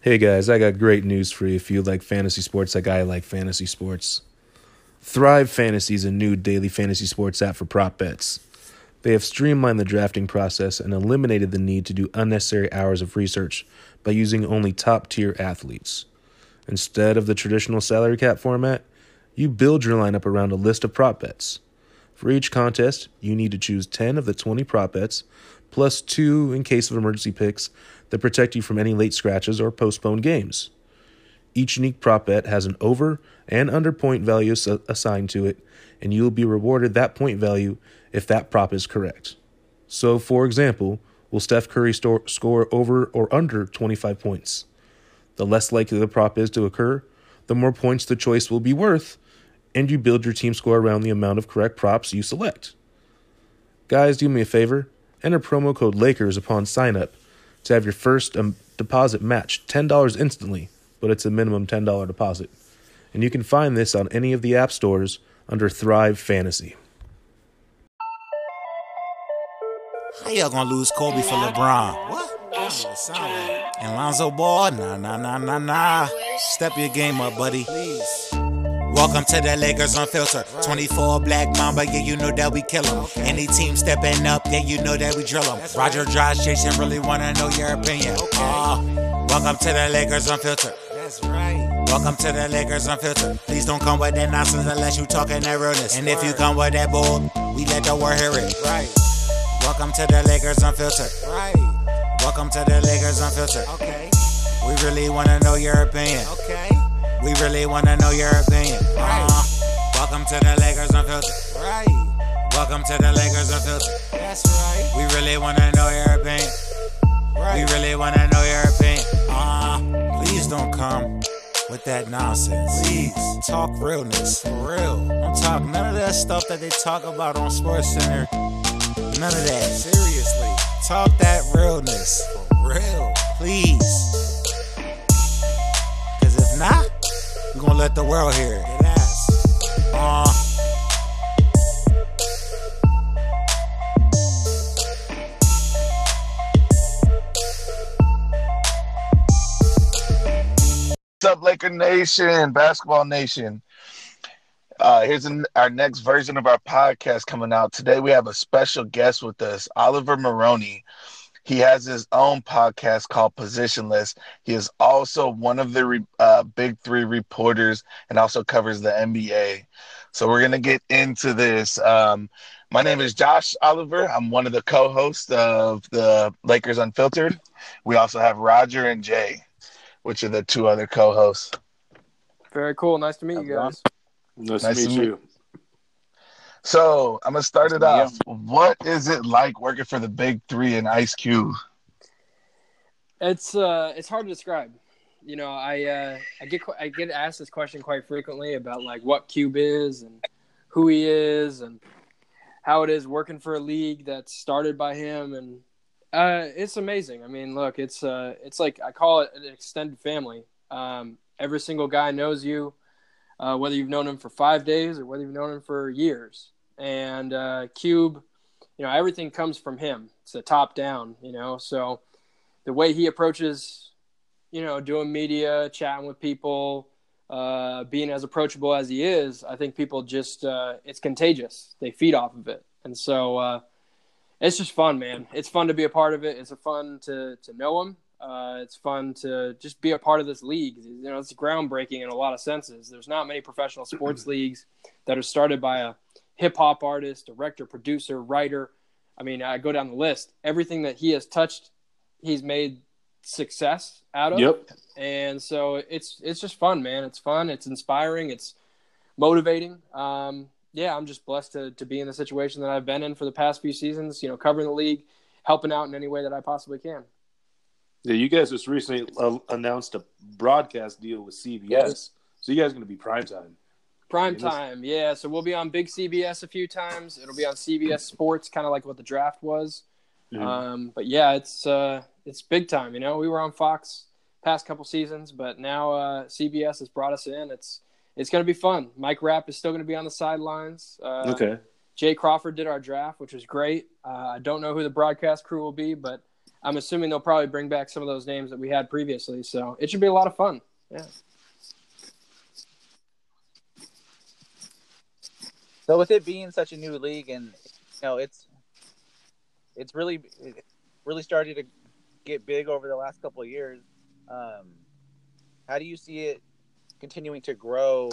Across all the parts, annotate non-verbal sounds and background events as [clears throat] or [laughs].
Hey guys, I got great news for you if you like fantasy sports like I like fantasy sports. Thrive Fantasy is a new daily fantasy sports app for prop bets. They have streamlined the drafting process and eliminated the need to do unnecessary hours of research by using only top tier athletes. Instead of the traditional salary cap format, you build your lineup around a list of prop bets. For each contest, you need to choose 10 of the 20 prop bets, plus 2 in case of emergency picks that protect you from any late scratches or postponed games. Each unique prop bet has an over and under point value uh, assigned to it, and you will be rewarded that point value if that prop is correct. So, for example, will Steph Curry score over or under 25 points? The less likely the prop is to occur, the more points the choice will be worth, and you build your team score around the amount of correct props you select. Guys, do me a favor enter promo code LAKERS upon sign up to have your first um, deposit matched $10 instantly, but it's a minimum $10 deposit. And you can find this on any of the app stores under Thrive Fantasy. How y'all gonna lose Kobe for LeBron? What? And Lonzo Ball? Nah, nah, nah, nah, nah. Step your game up, buddy. Please. Welcome to the Lakers Unfiltered. 24 Black Mamba, yeah, you know that we kill them. Any team stepping up, yeah, you know that we drill them. Roger, Josh, Jason, really wanna know your opinion. Uh, welcome to the Lakers Unfiltered. That's right. Welcome to the Lakers Unfiltered. Please don't come with that nonsense unless you talking that realness. And if you come with that bull, we let the world hear it. Right. Welcome to the Lakers Unfiltered. Right. Welcome to the Lakers Unfiltered. Okay. We really wanna know your opinion. Okay. We really wanna know your opinion. Uh, welcome to the Lakers Unfiltered. Right. Welcome to the Lakers Unfiltered. That's right. We really wanna know your opinion. Right. We really wanna know your opinion. Uh, please don't come with that nonsense. Please talk realness for real. Don't talk none of that stuff that they talk about on Sports Center. None of that. Seriously, talk that realness for real, please. We're gonna let the world hear it. Uh, What's up, Laker Nation, Basketball Nation? Uh, here's an, our next version of our podcast coming out. Today we have a special guest with us, Oliver Maroney. He has his own podcast called Positionless. He is also one of the re- uh, big three reporters and also covers the NBA. So we're going to get into this. Um, my name is Josh Oliver. I'm one of the co hosts of the Lakers Unfiltered. We also have Roger and Jay, which are the two other co hosts. Very cool. Nice to meet you guys. Nice, nice to meet you. So I'm gonna start it off. What is it like working for the Big Three and Ice Cube? It's uh, it's hard to describe. You know, I uh, I get I get asked this question quite frequently about like what Cube is and who he is and how it is working for a league that's started by him and uh, it's amazing. I mean, look, it's uh, it's like I call it an extended family. Um, every single guy knows you, uh, whether you've known him for five days or whether you've known him for years and uh, Cube, you know, everything comes from him. It's a top down, you know. So the way he approaches, you know, doing media, chatting with people, uh, being as approachable as he is, I think people just uh, it's contagious. They feed off of it, and so uh, it's just fun, man. It's fun to be a part of it. It's a fun to to know him. Uh, it's fun to just be a part of this league. You know, it's groundbreaking in a lot of senses. There's not many professional [clears throat] sports leagues that are started by a hip hop artist, director, producer, writer. I mean, I go down the list. Everything that he has touched, he's made success out of. Yep. And so it's it's just fun, man. It's fun. It's inspiring. It's motivating. Um, yeah, I'm just blessed to to be in the situation that I've been in for the past few seasons. You know, covering the league, helping out in any way that I possibly can. Yeah, you guys just recently uh, announced a broadcast deal with CBS, so you guys are going to be prime time. Prime time, yeah. So we'll be on Big CBS a few times. It'll be on CBS Sports, kind of like what the draft was. Mm-hmm. Um, but yeah, it's uh, it's big time. You know, we were on Fox past couple seasons, but now uh, CBS has brought us in. It's it's going to be fun. Mike Rapp is still going to be on the sidelines. Uh, okay. Jay Crawford did our draft, which was great. Uh, I don't know who the broadcast crew will be, but I'm assuming they'll probably bring back some of those names that we had previously. So it should be a lot of fun. Yeah. So with it being such a new league, and you know, it's it's really really started to get big over the last couple of years. Um, how do you see it continuing to grow?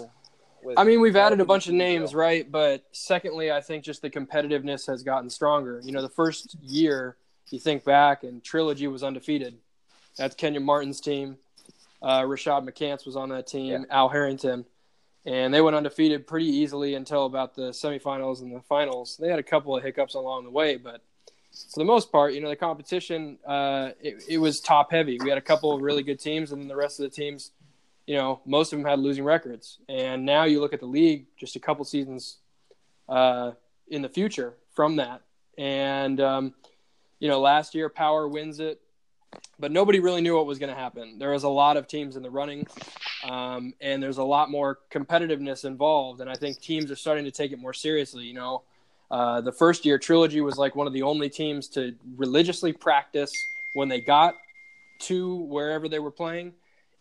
With, I mean, we've added a bunch of names, show? right? But secondly, I think just the competitiveness has gotten stronger. You know, the first year, you think back, and Trilogy was undefeated. That's Kenyon Martin's team. Uh, Rashad McCants was on that team. Yeah. Al Harrington and they went undefeated pretty easily until about the semifinals and the finals. They had a couple of hiccups along the way, but for the most part, you know, the competition uh, it, it, was top heavy. We had a couple of really good teams, and then the rest of the teams, you know, most of them had losing records. And now you look at the league, just a couple seasons uh, in the future from that, and um, you know, last year Power wins it but nobody really knew what was going to happen. There was a lot of teams in the running, um, and there's a lot more competitiveness involved. And I think teams are starting to take it more seriously. You know, uh, the first year trilogy was like one of the only teams to religiously practice when they got to wherever they were playing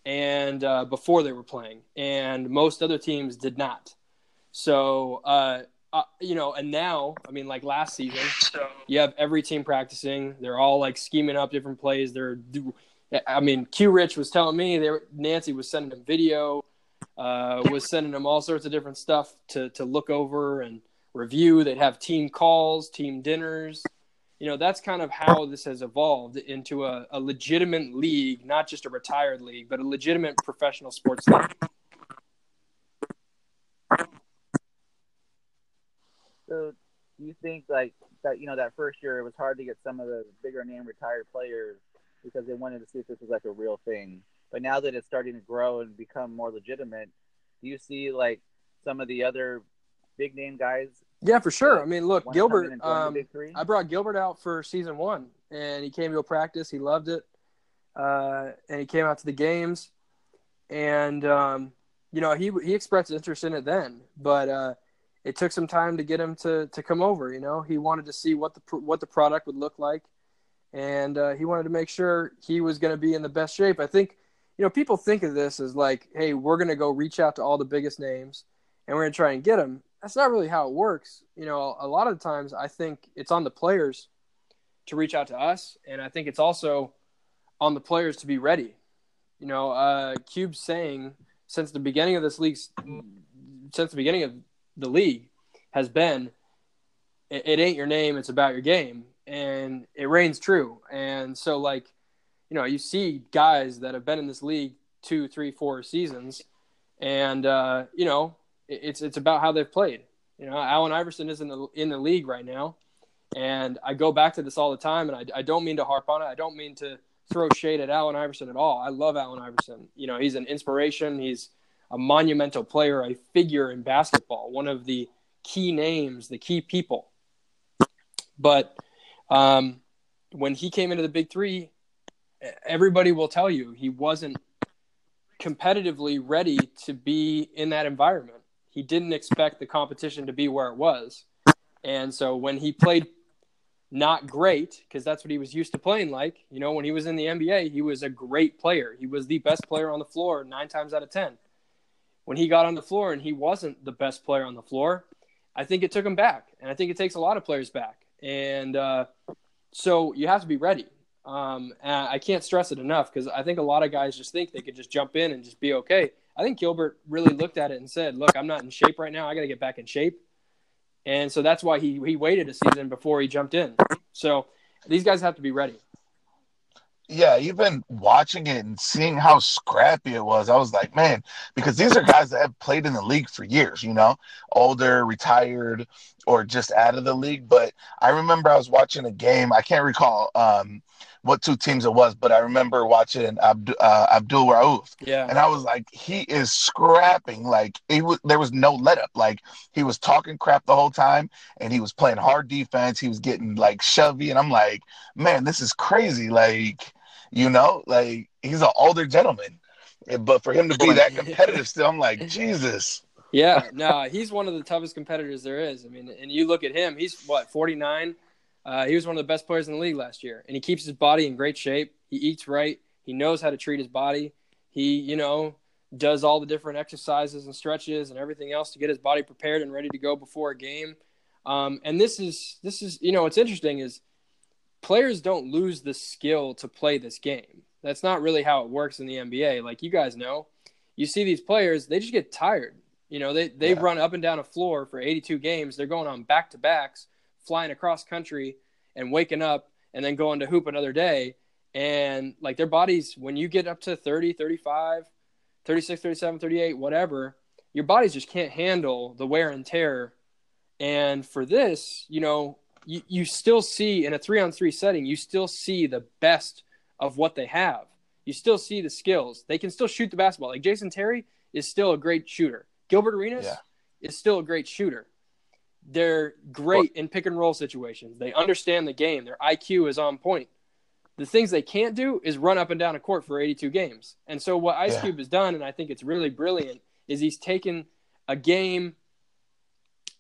and uh, before they were playing, and most other teams did not. So uh, uh, you know, and now, I mean, like last season, so, you have every team practicing. They're all like scheming up different plays. They're, I mean, Q Rich was telling me they were, Nancy was sending him video, uh, was sending him all sorts of different stuff to to look over and review. They'd have team calls, team dinners. You know, that's kind of how this has evolved into a, a legitimate league, not just a retired league, but a legitimate professional sports league. So do you think like that you know that first year it was hard to get some of the bigger name retired players because they wanted to see if this was like a real thing. But now that it's starting to grow and become more legitimate, do you see like some of the other big name guys? Yeah, for sure. I mean, look, Gilbert. Um, I brought Gilbert out for season one, and he came to a practice. He loved it, uh, and he came out to the games, and um, you know he he expressed interest in it then, but. Uh, it took some time to get him to to come over. You know, he wanted to see what the what the product would look like, and uh, he wanted to make sure he was going to be in the best shape. I think, you know, people think of this as like, hey, we're going to go reach out to all the biggest names, and we're going to try and get them. That's not really how it works. You know, a lot of the times I think it's on the players to reach out to us, and I think it's also on the players to be ready. You know, uh, Cube's saying since the beginning of this league, since the beginning of the league has been it, it ain't your name, it's about your game. And it reigns true. And so, like, you know, you see guys that have been in this league two, three, four seasons, and uh, you know, it's it's about how they've played. You know, Allen Iverson is in the in the league right now, and I go back to this all the time, and I, I don't mean to harp on it. I don't mean to throw shade at Allen Iverson at all. I love Allen Iverson. You know, he's an inspiration. He's a monumental player, a figure in basketball, one of the key names, the key people. But um, when he came into the Big Three, everybody will tell you he wasn't competitively ready to be in that environment. He didn't expect the competition to be where it was. And so when he played not great, because that's what he was used to playing like, you know, when he was in the NBA, he was a great player. He was the best player on the floor nine times out of 10 when he got on the floor and he wasn't the best player on the floor, I think it took him back. And I think it takes a lot of players back. And uh, so you have to be ready. Um, I can't stress it enough because I think a lot of guys just think they could just jump in and just be okay. I think Gilbert really looked at it and said, "Look, I'm not in shape right now. I got to get back in shape." And so that's why he he waited a season before he jumped in. So these guys have to be ready yeah, even watching it and seeing how scrappy it was, I was like, man, because these are guys that have played in the league for years, you know, older, retired, or just out of the league. But I remember I was watching a game. I can't recall um, what two teams it was, but I remember watching Abd- uh, Abdul Rauf. Yeah, and I was like, he is scrapping. Like he was, there was no let up. Like he was talking crap the whole time, and he was playing hard defense. He was getting like shovey, and I'm like, man, this is crazy. Like you know, like he's an older gentleman, but for him to be that [laughs] competitive still, I'm like Jesus. Yeah, no, he's one of the toughest competitors there is. I mean, and you look at him; he's what 49. Uh, he was one of the best players in the league last year, and he keeps his body in great shape. He eats right. He knows how to treat his body. He, you know, does all the different exercises and stretches and everything else to get his body prepared and ready to go before a game. Um, and this is this is you know what's interesting is players don't lose the skill to play this game. That's not really how it works in the NBA. Like you guys know, you see these players, they just get tired. You know, they they yeah. run up and down a floor for 82 games. They're going on back to backs, flying across country and waking up and then going to hoop another day. And like their bodies, when you get up to 30, 35, 36, 37, 38, whatever, your bodies just can't handle the wear and tear. And for this, you know, you, you still see in a three on three setting, you still see the best of what they have. You still see the skills. They can still shoot the basketball. Like Jason Terry is still a great shooter. Gilbert Arenas yeah. is still a great shooter. They're great in pick and roll situations. They understand the game. Their IQ is on point. The things they can't do is run up and down a court for 82 games. And so what Ice yeah. Cube has done, and I think it's really brilliant, is he's taken a game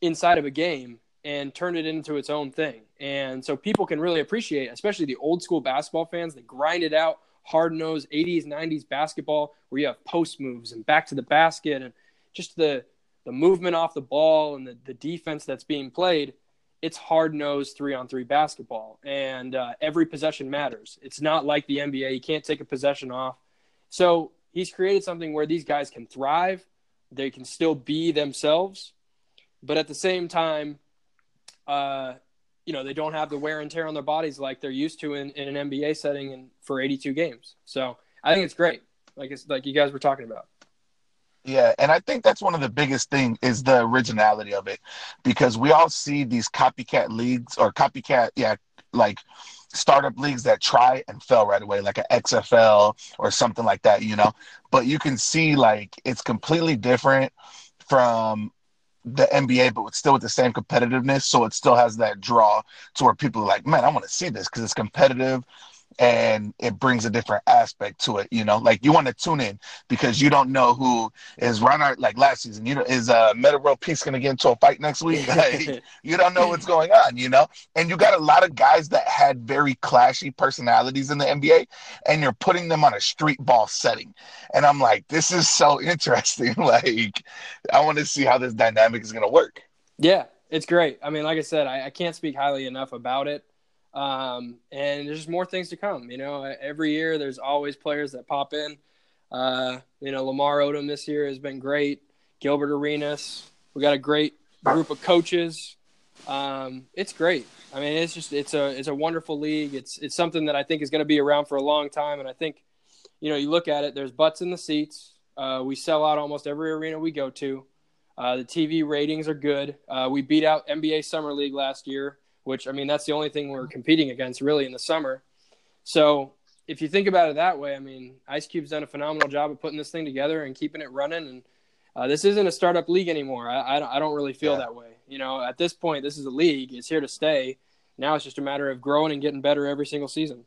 inside of a game and turned it into its own thing. And so people can really appreciate, especially the old school basketball fans that grind it out, hard nosed 80s, 90s basketball where you have post moves and back to the basket and just the the movement off the ball and the, the defense that's being played. It's hard nosed three on three basketball, and uh, every possession matters. It's not like the NBA; you can't take a possession off. So he's created something where these guys can thrive, they can still be themselves, but at the same time, uh, you know, they don't have the wear and tear on their bodies like they're used to in, in an NBA setting and for 82 games. So I think it's great. Like it's like you guys were talking about. Yeah, and I think that's one of the biggest thing is the originality of it, because we all see these copycat leagues or copycat, yeah, like startup leagues that try and fail right away, like an XFL or something like that, you know. But you can see like it's completely different from the NBA, but it's still with the same competitiveness. So it still has that draw to where people are like, man, I want to see this because it's competitive and it brings a different aspect to it. You know, like you want to tune in because you don't know who is running. Like last season, you know, is uh, Metta World Peace going to get into a fight next week? [laughs] Like, you don't know what's going on. You know, and you got a lot of guys that had very clashy personalities in the NBA, and you're putting them on a street ball setting. And I'm like, this is so [laughs] interesting. like, I want to see how this dynamic is going to work. Yeah, it's great. I mean, like I said, I, I can't speak highly enough about it. Um, and there's more things to come. You know, every year there's always players that pop in. Uh, you know, Lamar Odom this year has been great. Gilbert Arenas. We got a great group of coaches. Um, it's great. I mean, it's just it's a it's a wonderful league. It's it's something that I think is going to be around for a long time. And I think, you know, you look at it. There's butts in the seats. Uh, we sell out almost every arena we go to. Uh, the TV ratings are good. Uh, we beat out NBA Summer League last year which I mean that's the only thing we're competing against really in the summer. So if you think about it that way, I mean Ice Cube's done a phenomenal job of putting this thing together and keeping it running. And uh, this isn't a startup league anymore. I, I, don't, I don't really feel yeah. that way. You know, at this point, this is a league. It's here to stay. Now it's just a matter of growing and getting better every single season.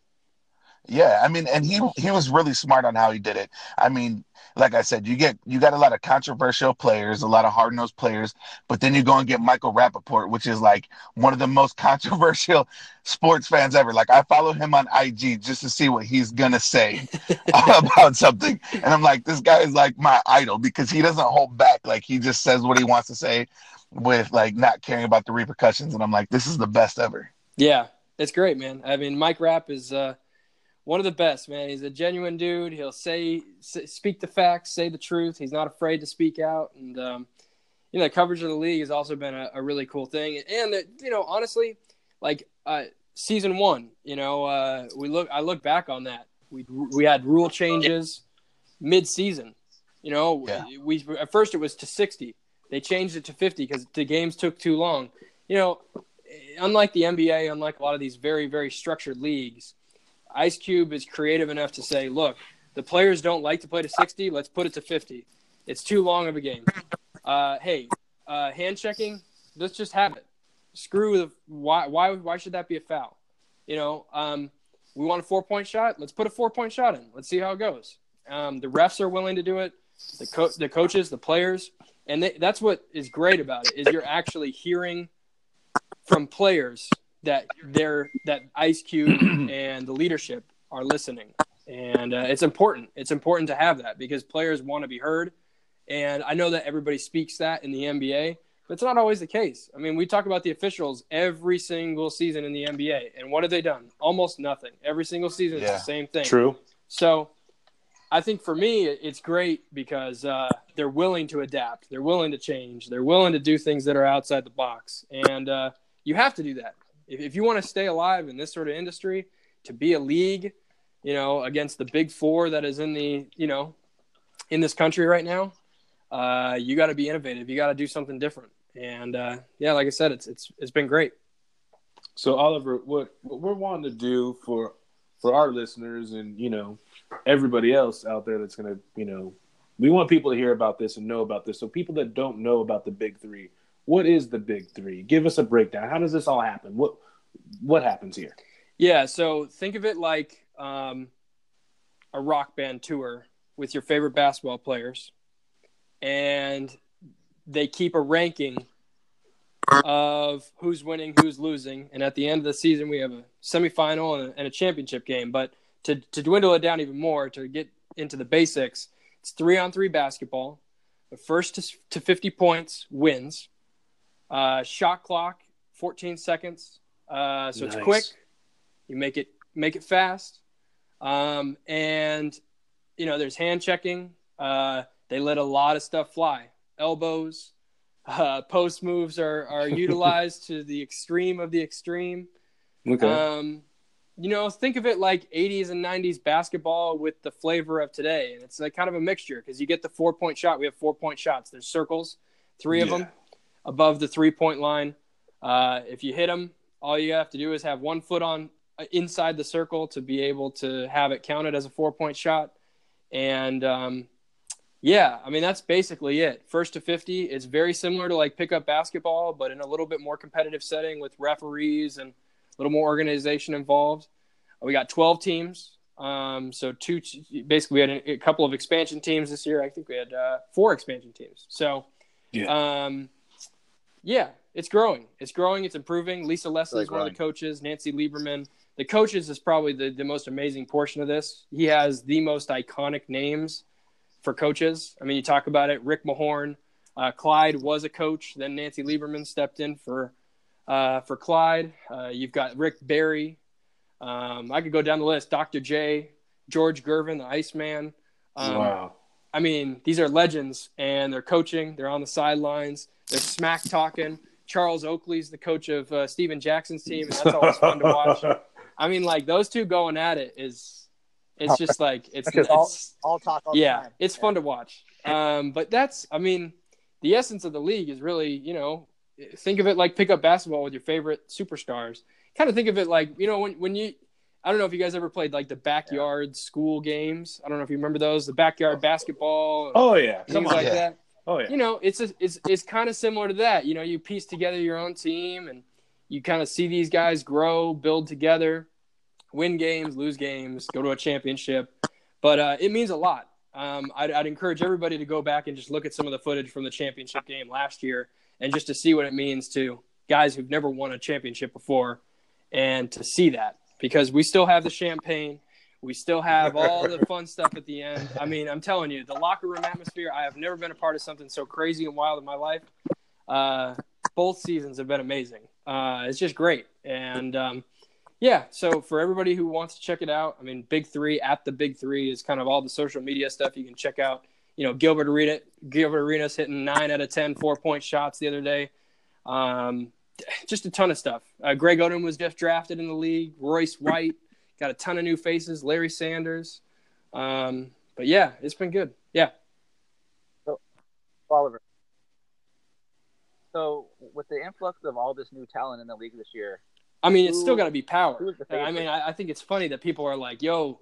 Yeah, I mean, and he he was really smart on how he did it. I mean, like I said, you get you got a lot of controversial players, a lot of hard nosed players, but then you go and get Michael Rapaport, which is like one of the most [laughs] controversial sports fans ever. Like I follow him on IG just to see what he's gonna say [laughs] [laughs] about something, and I'm like, this guy is like my idol because he doesn't hold back. Like he just says what he wants to say with like not caring about the repercussions, and I'm like, this is the best ever. Yeah, it's great, man. I mean, Mike Rap is. uh one of the best, man. He's a genuine dude. He'll say, speak the facts, say the truth. He's not afraid to speak out, and um, you know, the coverage of the league has also been a, a really cool thing. And that, you know, honestly, like uh, season one, you know, uh, we look, I look back on that. We we had rule changes mid season. You know, yeah. we at first it was to sixty. They changed it to fifty because the games took too long. You know, unlike the NBA, unlike a lot of these very very structured leagues Ice Cube is creative enough to say, look, the players don't like to play to 60. Let's put it to 50. It's too long of a game. Uh, hey, uh, hand checking, let's just have it. Screw the why why why should that be a foul? You know, um, we want a four point shot. Let's put a four point shot in. Let's see how it goes. Um, the refs are willing to do it. The co- the coaches, the players, and they, that's what is great about it is you're actually hearing from players that they're that Ice Cube [clears throat] and the leadership are listening, and uh, it's important. It's important to have that because players want to be heard, and I know that everybody speaks that in the NBA, but it's not always the case. I mean, we talk about the officials every single season in the NBA, and what have they done? Almost nothing. Every single season, Yeah. it's the same thing. True. So I think for me, it's great because uh, they're willing to adapt. They're willing to change. They're willing to do things that are outside the box. And uh, you have to do that. If, if you want to stay alive in this sort of industry, to be a league, you know, against the big four that is in the, you know, in this country right now, uh, you got to be innovative. You got to do something different. And uh, yeah, like I said, it's it's it's been great. So Oliver, what what we're wanting to do for for our listeners and you know everybody else out there that's gonna you know we want people to hear about this and know about this. So people that don't know about the big three, what is the big three? Give us a breakdown. How does this all happen? What what happens here? Yeah, so think of it like um, a rock band tour with your favorite basketball players, and they keep a ranking of who's winning, who's losing, and at the end of the season, we have a semifinal and a, and a championship game. But to to dwindle it down even more, to get into the basics, it's three on three basketball. The first to, to 50 points wins. Uh, shot clock, 14 seconds. Uh, so it's quick. You make it make it fast, um, and you know there's hand checking. Uh, they let a lot of stuff fly. Elbows, uh, post moves are are [laughs] utilized to the extreme of the extreme. Okay. Um, you know, think of it like 80s and 90s basketball with the flavor of today, and it's like kind of a mixture because you get the four point shot. We have four point shots. There's circles, three of Yeah. them above the three point line. Uh, if you hit them, all you have to do is have one foot on uh, inside the circle to be able to have it counted as a four point shot. And um, yeah, I mean that's basically it. First to fifty, it's very similar to like pickup basketball, but in a little bit more competitive setting with referees and a little more organization involved. We got twelve teams, um, so two. Basically, we had a, a couple of expansion teams this year. I think we had uh, four expansion teams. So um, yeah, it's growing. It's growing. It's improving. Lisa Leslie is one of the coaches. Nancy Lieberman. The coaches is probably the, the most amazing portion of this. He has the most iconic names for coaches. I mean, you talk about it. Rick Mahorn, uh, Clyde was a coach. Then Nancy Lieberman stepped in for uh, for Clyde. Uh, you've got Rick Barry. Um, I could go down the list. Dr. J, George Gervin, the Iceman. Um, wow. I mean, these are legends, and they're coaching. They're on the sidelines. They're smack talking. Charles Oakley's the coach of uh, Stephen Jackson's team, and that's always fun to watch. [laughs] I mean, like those two going at it is, it's just like it's, Because all, all talk all the yeah, time. it's fun to watch. Um, but that's, I mean, the essence of the league is really, you know, think of it like pick up basketball with your favorite superstars. Kind of think of it like, you know, when when you, I don't know if you guys ever played like the backyard school games. I don't know if you remember those, the backyard basketball, Oh yeah. things Come on. like Yeah. that Oh yeah. you know, it's a, it's it's kind of similar to that. You know, you piece together your own team, and you kind of see these guys grow, build together, win games, lose games, go to a championship. But uh, it means a lot. Um, I'd, I'd encourage everybody to go back and just look at some of the footage from the championship game last year, and just to see what it means to guys who've never won a championship before, and to see that because we still have the champagne. We still have [laughs] all the fun stuff at the end. I mean, I'm telling you, the locker room atmosphere. I have never been a part of something so crazy and wild in my life. Uh, both seasons have been amazing. Uh, it's just great, and um, yeah. So for everybody who wants to check it out, I mean, Big Three at the Big Three is kind of all the social media stuff you can check out. You know, Gilbert Arena, Gilbert Arenas hitting nine out of 10 four point shots the other day. Um, just a ton of stuff. Uh, Greg Oden was just drafted in the league. Royce White got a ton of new faces. Larry Sanders. Um, but yeah, it's been good. Yeah. So, Oliver. So, with the influx of all this new talent in the league this year, I mean, it's Who- still got to be power. I mean, I, I think it's funny that people are like, "Yo,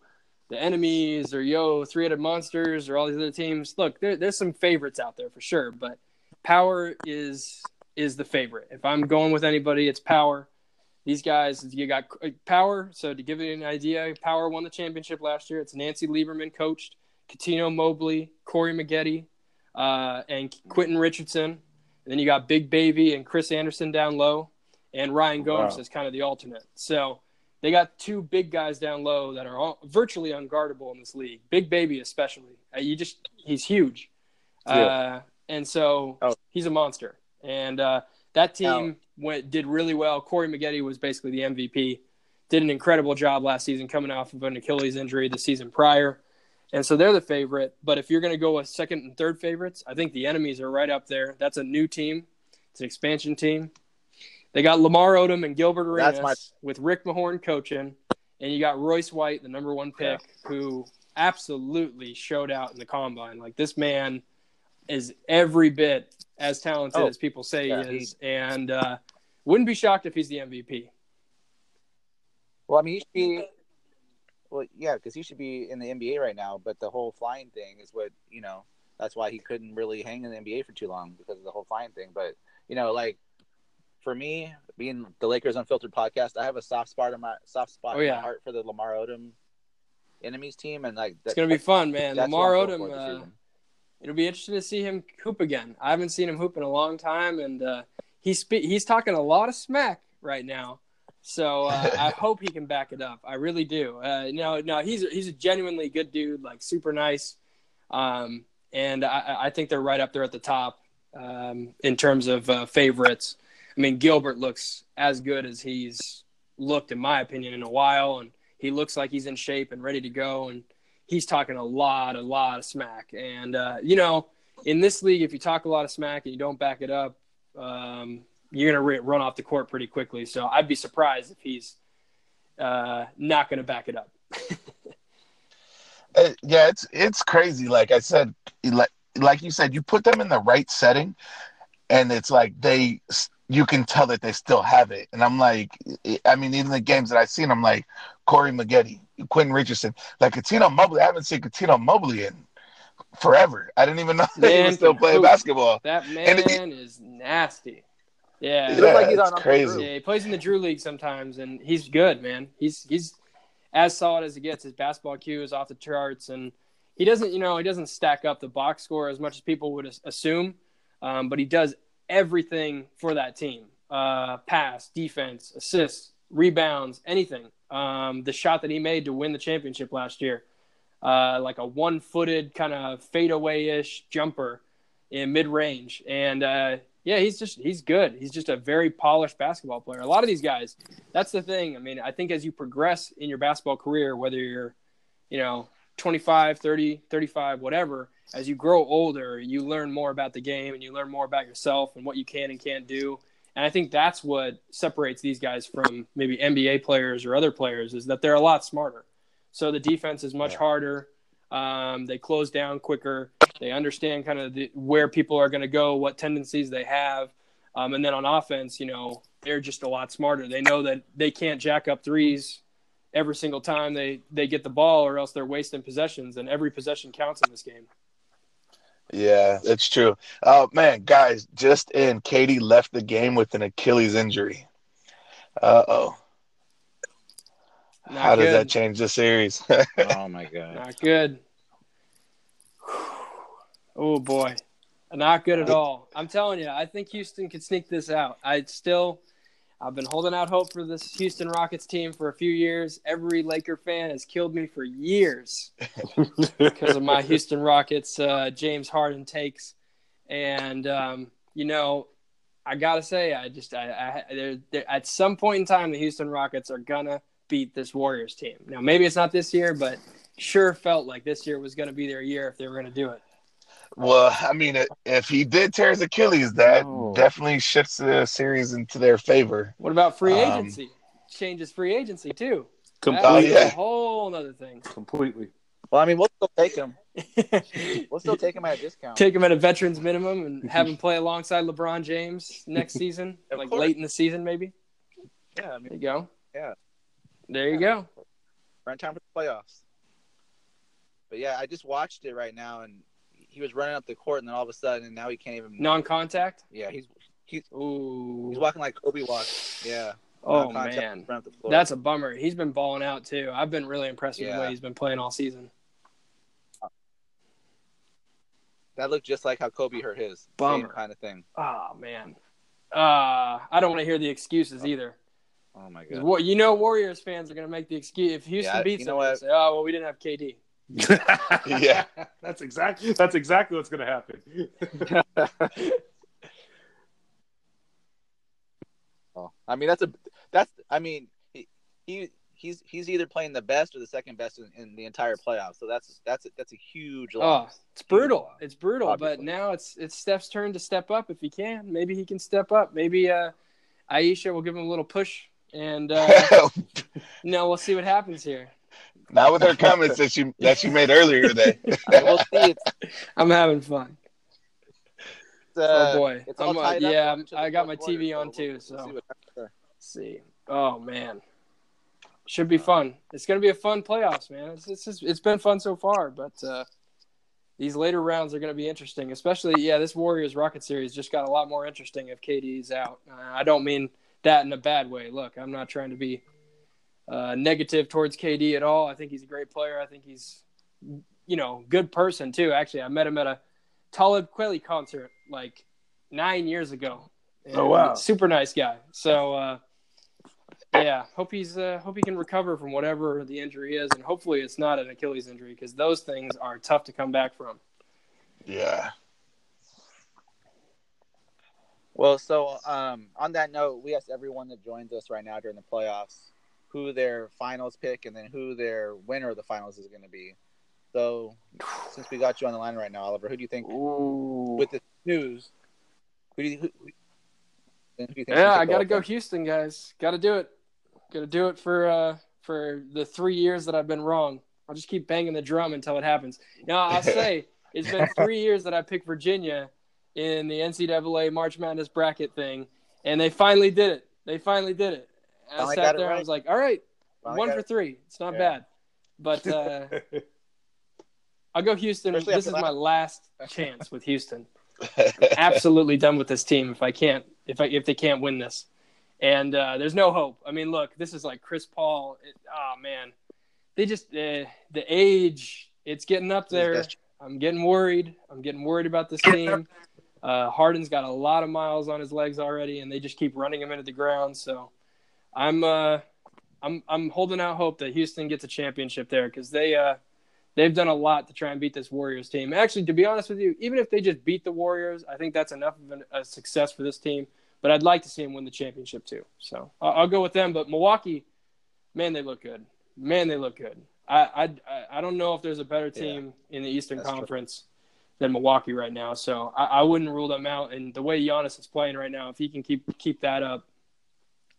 the enemies," or "Yo, three-headed monsters," or all these other teams. Look, there, there's some favorites out there for sure, but power is is the favorite. If I'm going with anybody, it's power. These guys, you got uh, power. So to give you an idea, power won the championship last year. It's Nancy Lieberman coached, Cuttino Mobley, Corey Maggette, uh, and Quentin Richardson. And then you got Big Baby and Chris Andersen down low. and Ryan Gomes Wow. is kind of the alternate. So they got two big guys down low that are all, virtually unguardable in this league. Big Baby especially. Uh, you just he's huge, uh, and so Oh. he's a monster. And uh, that team went did really well. Corey Maggette was basically the MVP. Did an incredible job last season, coming off of an Achilles injury the season prior. And so they're the favorite. But if you're going to go with second and third favorites, I think the enemies are right up there. That's a new team. It's an expansion team. They got Lamar Odom and Gilbert Arenas my- with Rick Mahorn coaching, and you got Royce White, the number one pick, who absolutely showed out in the combine. Like this man is every bit as talented Oh, as people say yeah, he is, and uh, wouldn't be shocked if he's the MVP. Well, I mean, he should be. Well, yeah, because he should be in the NBA right now. But the whole flying thing is what you know. That's why he couldn't really hang in the NBA for too long because of the whole flying thing. But you know, like for me, being the Lakers Unfiltered podcast, I have a soft spot in my soft spot Oh, in my heart for the Lamar Odom enemies team, and like It's gonna be fun, man. Lamar Odom. It'll be interesting to see him hoop again. I haven't seen him hoop in a long time, and uh, he's spe- he's talking a lot of smack right now. So uh, [laughs] I hope he can back it up. I really do. Uh, no, no, he's a, he's a genuinely good dude, like super nice, um, and I, I think they're right up there at the top um, in terms of uh, favorites. I mean, Gilbert looks as good as he's looked, in my opinion, in a while, and he looks like he's in shape and ready to go. And he's talking a lot, a lot of smack. And uh, you know, in this league, if you talk a lot of smack and you don't back it up, um, you're gonna re- run off the court pretty quickly. So I'd be surprised if he's uh, not gonna back it up. [laughs] Uh, yeah, it's it's crazy. Like I said, like like you said, you put them in the right setting, and it's like they, you can tell that they still have it. And I'm like, I mean, even the games that I've seen, I'm like Corey Maggette, Quentin Richardson, like Cuttino Mobley. I haven't seen Cuttino Mobley in forever. I didn't even know that [laughs] he was still can playing hoop. basketball. That And man is nasty. Yeah. He looks like he's on crazy. Yeah, he plays in the Drew League sometimes, and he's good, man. He's he's as solid as it gets. His basketball Q is off the charts, and he doesn't, you know, he doesn't stack up the box score as much as people would assume, um, but he does everything for that team: uh, pass, defense, assists, rebounds, anything. Um, the shot that he made to win the championship last year, uh, like a one-footed kind of fadeaway-ish jumper in mid-range, and uh, yeah, he's just he's good. He's just a very polished basketball player. A lot of these guys, that's the thing. I mean, I think as you progress in your basketball career, whether you're, you know, 25, 30, 35, whatever, as you grow older, you learn more about the game and you learn more about yourself and what you can and can't do. And I think that's what separates these guys from maybe NBA players or other players is that they're a lot smarter. So the defense is much Yeah. harder. Um, they close down quicker. They understand kind of the, where people are going to go, what tendencies they have. Um, and then on offense, you know, they're just a lot smarter. They know that they can't jack up threes every single time they, they get the ball or else they're wasting possessions. And every possession counts in this game. Yeah, that's true. Oh man, guys, just in, Katie left the game with an Achilles injury. Uh oh. Not How does that change the series? [laughs] oh my god. Not good. Oh boy, not good at all. I'm telling you, I think Houston could sneak this out. I'd still, I've been holding out hope for this Houston Rockets team for a few years. Every Laker fan has killed me for years because of my [laughs] Houston Rockets uh, James Harden takes, and um, you know, I gotta say, I just, I, I they're, they're, at some point in time, the Houston Rockets are gonna beat this Warriors team. Now, maybe it's not this year, but sure felt like this year was to be their year if they were going to do it. Well, I mean, if he did tear his Achilles, that No. definitely shifts the series into their favor. What about free Um, agency? Changes free agency too. Completely. Oh, yeah. a whole other thing. Completely. Well, I mean, we'll still take him. [laughs] We'll still take him at a discount. Take him at a veterans minimum and [laughs] have him play alongside LeBron James next [laughs] season, like course. late in the season, maybe. yeah, I There you go. Yeah. There you go. right time for the playoffs. But yeah, I just watched it right now, and he was running up the court, and then all of a sudden, and now he can't even. Non-contact. Yeah, he's he's Ooh. he's walking like Kobe walks. Yeah. Oh man, that's a bummer. He's been balling out too. I've been really impressed with the way he's been playing all season. that looked just like how Kobe hurt his. Bummer. Same kind of thing. Oh man. Uh, I don't want to hear the excuses either. Oh my god. What you know, Warriors fans are going to make the excuse if Houston Yeah, beats you them. know they'll? Say, oh well, we didn't have KD. Yeah. [laughs] that's exactly that's exactly what's going to happen. [laughs] Oh, I mean that's a that's I mean he, he he's he's either playing the best or the second best in, in the entire playoffs. So that's that's a, that's a huge Oh, loss. it's brutal. It's brutal. But now it's it's Steph's turn to step up if he can. Maybe he can step up. Maybe uh, Ayesha will give him a little push, and uh, [laughs] no, we'll see what happens here. Not with her [laughs] comments that she that she made earlier today. [laughs] we'll see. I'm having fun. uh, oh boy, it's I'm, uh, tied yeah, going I got my fourth quarter, TV on we'll- too. we'll So see what happens there. Let's see. Oh man, should be fun. It's gonna be a fun playoffs, man. It's it's, just, it's been fun so far, but uh, these later rounds are gonna be interesting. Especially, yeah, this Warriors Rocket series just got a lot more interesting if KD's out. Uh, I don't mean that in a bad way. Look, I'm not trying to be uh, negative towards KD at all. I think he's a great player. I think he's you know good person too. Actually, I met him at a Talib Kweli concert like nine years ago. Oh, wow. super nice guy. So. Uh, yeah, hope he's uh, hope he can recover from whatever the injury is, and hopefully it's not an Achilles injury because those things are tough to come back from. Yeah. Well, so um, on that note, we asked everyone that joins us right now during the playoffs who their finals pick and then who their winner of the finals is going to be. So, since we got you on the line right now, Oliver, who do you think Ooh. with the news? Who do you, who, who do you think Yeah, I got to go there? Houston, guys. Got to do it. Got to do it for uh, for the three years that I've been wrong. I'll just keep banging the drum until it happens. Now I'll [laughs] say it's been three years that I picked Virginia in the NCAA March Madness bracket thing, and they finally did it. They finally did it. I Finally sat there and I was like, all right, Finally one for it. three. It's not Yeah. bad. But uh, I'll go Houston. Especially This is my last [laughs] chance with Houston. [laughs] Absolutely done with this team. If I can't, if I if they can't win this, and uh, there's no hope. I mean, look, this is like Chris Paul. It, oh man, they just uh, the age. It's getting up there. I'm getting worried. I'm getting worried about this team. Uh, Harden's got a lot of miles on his legs already, and they just keep running him into the ground. So, I'm uh, I'm I'm holding out hope that Houston gets a championship there because they uh, they've done a lot to try and beat this Warriors team. Actually, to be honest with you, even if they just beat the Warriors, I think that's enough of an, a success for this team. But I'd like to see them win the championship too. So I'll, I'll go with them. But Milwaukee, man, they look good. Man, they look good. I I I don't know if there's a better team in the Eastern That's true. Conference than Milwaukee right now. So I, I wouldn't rule them out. And the way Giannis is playing right now, if he can keep keep that up,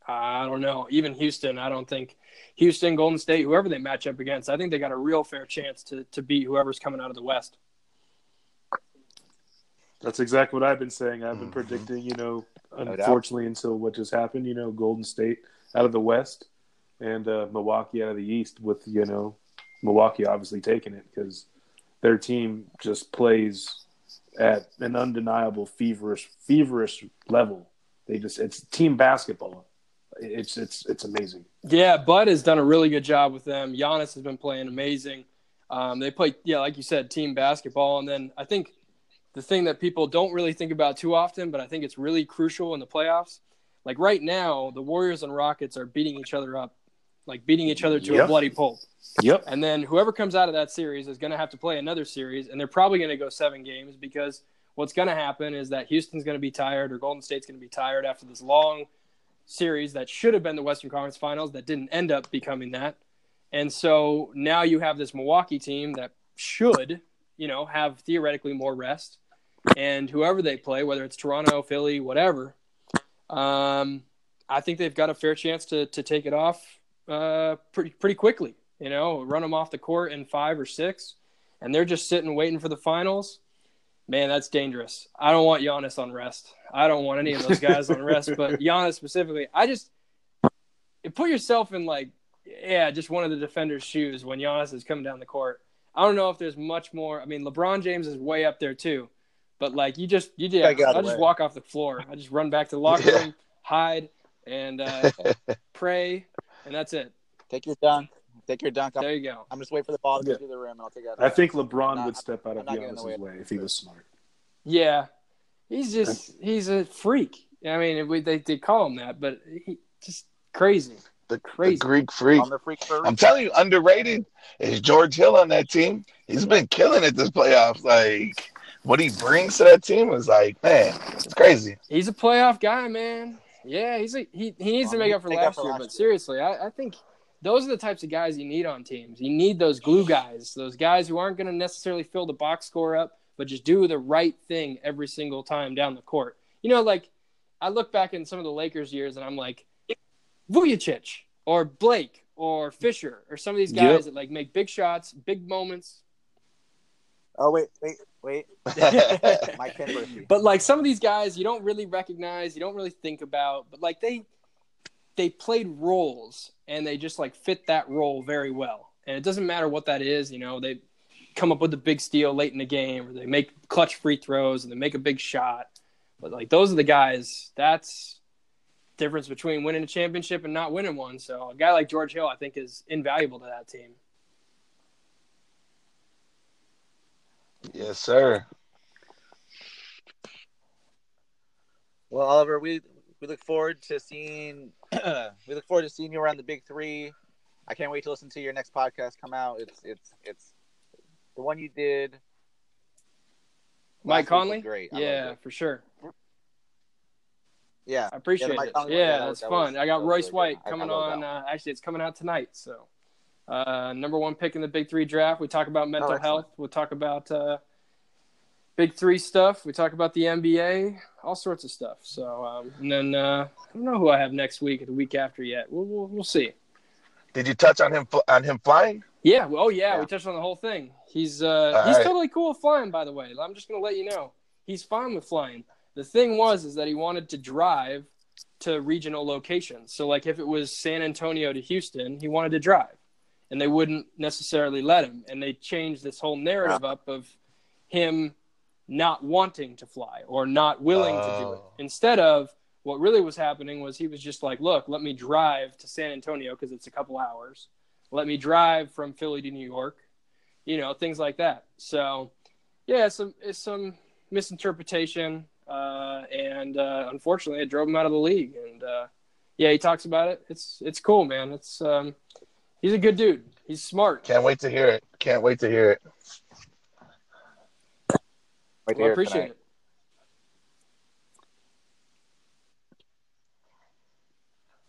I don't know. Even Houston, I don't think Houston, Golden State, whoever they match up against, I think they got a real fair chance to to beat whoever's coming out of the West. That's exactly what I've been saying. I've been Mhm. predicting, you know, doubt. unfortunately until what just happened, you know, Golden State out of the West and uh, Milwaukee out of the East, with, you know, Milwaukee obviously taking it because their team just plays at an undeniable feverish, feverish level. They just, it's team basketball. It's, it's, it's amazing. Yeah, Bud has done a really good job with them. Giannis has been playing amazing. Um, they play, yeah, like you said, team basketball. And then I think the thing that people don't really think about too often, but I think it's really crucial in the playoffs. Like right now, the Warriors and Rockets are beating each other up, like beating each other to a bloody pulp. Yep. And then whoever comes out of that series is going to have to play another series, and they're probably going to go seven games because what's going to happen is that Houston's going to be tired or Golden State's going to be tired after this long series that should have been the Western Conference Finals that didn't end up becoming that. And so now you have this Milwaukee team that should, you know, have theoretically more rest. And whoever they play, whether it's Toronto, Philly, whatever, um, I think they've got a fair chance to to take it off uh, pretty pretty quickly. You know, run them off the court in five or six, and they're just sitting waiting for the finals. Man, that's dangerous. I don't want Giannis on rest. I don't want any of those guys on rest, but [laughs] Giannis specifically. I just put yourself in like, yeah, just one of the defenders' shoes when Giannis is coming down the court. I don't know if there's much more. I mean, LeBron James is way up there too, but like you just you Gotta yeah, get out of I just walk off the floor. I just run back to the locker room, hide, and uh, [laughs] pray, and that's it. Take your dunk. Take your dunk. I'm, There you go. I'm just waiting for the ball to go Yeah. through the rim, and I'll take it. I think LeBron not- would step out I'm of not the Giannis's way way if he was smart. Yeah, he's just he's a freak. I mean, we, they they call him that, but he just crazy. The, Crazy. the Greek freak. On the freak I'm telling you, underrated is George Hill on that team. He's been killing it this playoffs. Like what he brings to that team is like, man, it's crazy. He's a playoff guy, man. Yeah, he's a, he he needs to make up for make up last for year. But seriously, I, I think those are the types of guys you need on teams. You need those glue guys, those guys who aren't going to necessarily fill the box score up, but just do the right thing every single time down the court. You know, like I look back in some of the Lakers years, and I'm like Vujacic or Blake or Fisher or some of these guys Yep. that like make big shots, big moments. Oh wait, wait, wait. [laughs] [laughs] Mike But like some of these guys, you don't really recognize, you don't really think about, but like they they played roles and they just like fit that role very well. And it doesn't matter what that is, you know, they come up with a big steal late in the game or they make clutch free throws and they make a big shot. But like those are the guys, that's difference between winning a championship and not winning one. So a guy like George Hill I think is invaluable to that team. yes, sir. Well, Oliver, we we look forward to seeing [clears throat] we look forward to seeing you around the big three. I can't wait to listen to your next podcast come out. It's it's it's the one you did. Mike last week was Conley? great. I Yeah, for sure. yeah. I appreciate Yeah, it. Conley Yeah, that was- that's that fun. was- I got Royce really good. White I coming on. Uh, actually, it's coming out tonight. So, uh, number one pick in the Big Three draft. We talk about mental excellent. health. We'll talk about uh, Big Three stuff. We talk about the NBA, all sorts of stuff. So, um, and then uh, I don't know who I have next week or the week after yet. We'll we'll, we'll see. Did you touch on him on him flying? Yeah. Oh yeah, Yeah. we touched on the whole thing. He's uh, All he's right. totally cool with flying. By the way, I'm just gonna let you know he's fine with flying. The thing was is that he wanted to drive to regional locations. So like if it was San Antonio to Houston, he wanted to drive, and they wouldn't necessarily let him. And they changed this whole narrative up of him not wanting to fly or not willing to do it. Oh. Instead of what really was happening was he was just like, look, let me drive to San Antonio because it's a couple hours. Let me drive from Philly to New York, you know, things like that. So, yeah, it's some it's some misinterpretation, uh, and uh, unfortunately, it drove him out of the league. And uh, yeah, he talks about it. It's it's cool, man. It's um, he's a good dude. He's smart. Can't wait to hear it. Can't wait to hear it. Wait Well, I appreciate tonight. it.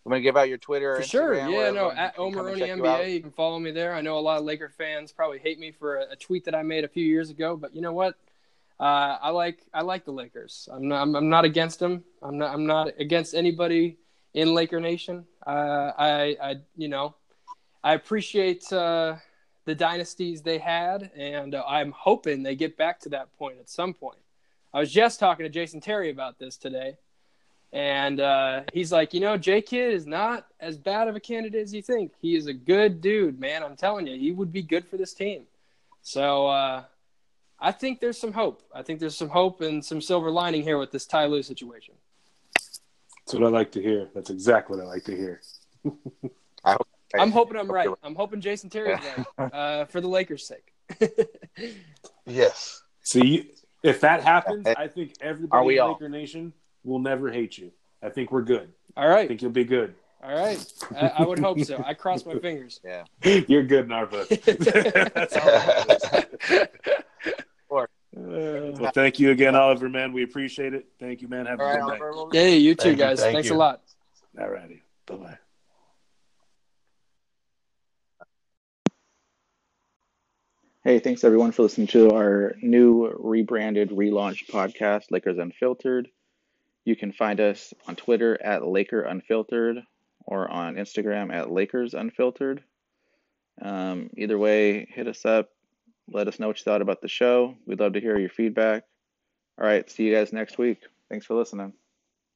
I'm gonna give out your Twitter. For or sure. Instagram, Yeah, no, at can come and OMaroney check you. NBA, you can follow me there. I know a lot of Laker fans probably hate me for a, a tweet that I made a few years ago, but you know what? Uh, I like I like the Lakers. I'm not I'm, I'm not against them. I'm not I'm not against anybody in Laker Nation. Uh, I I you know I appreciate uh, the dynasties they had, and uh, I'm hoping they get back to that point at some point. I was just talking to Jason Terry about this today. And uh, he's like, you know, J Kidd is not as bad of a candidate as you think. He is a good dude, man. I'm telling you, he would be good for this team. So uh, I think there's some hope. I think there's some hope and some silver lining here with this Ty Lue situation. That's what I like to hear. That's exactly what I like to hear. [laughs] I'm hoping I'm right. I'm hoping Jason Terry's right [laughs] uh, for the Lakers' sake. [laughs] Yes. See, if that happens, I think everybody we in all? Laker Nation will never hate you. I think we're good. All right. I think you'll be good. All right. I, I would hope so. I cross my fingers. [laughs] Yeah. You're good in our book. That's all. Well, thank you again, Oliver, man. We appreciate it. Thank you, man. Have a All right, good night. Oliver, we'll- Hey, you too, Thank you, guys. thank Thanks you. a lot. All righty. Bye bye. Hey, thanks everyone for listening to our new rebranded, relaunched podcast, Lakers Unfiltered. You can find us on Twitter at Laker Unfiltered or on Instagram at Lakers Unfiltered. Um, either way, hit us up. Let us know what you thought about the show. We'd love to hear your feedback. All right, see you guys next week. Thanks for listening.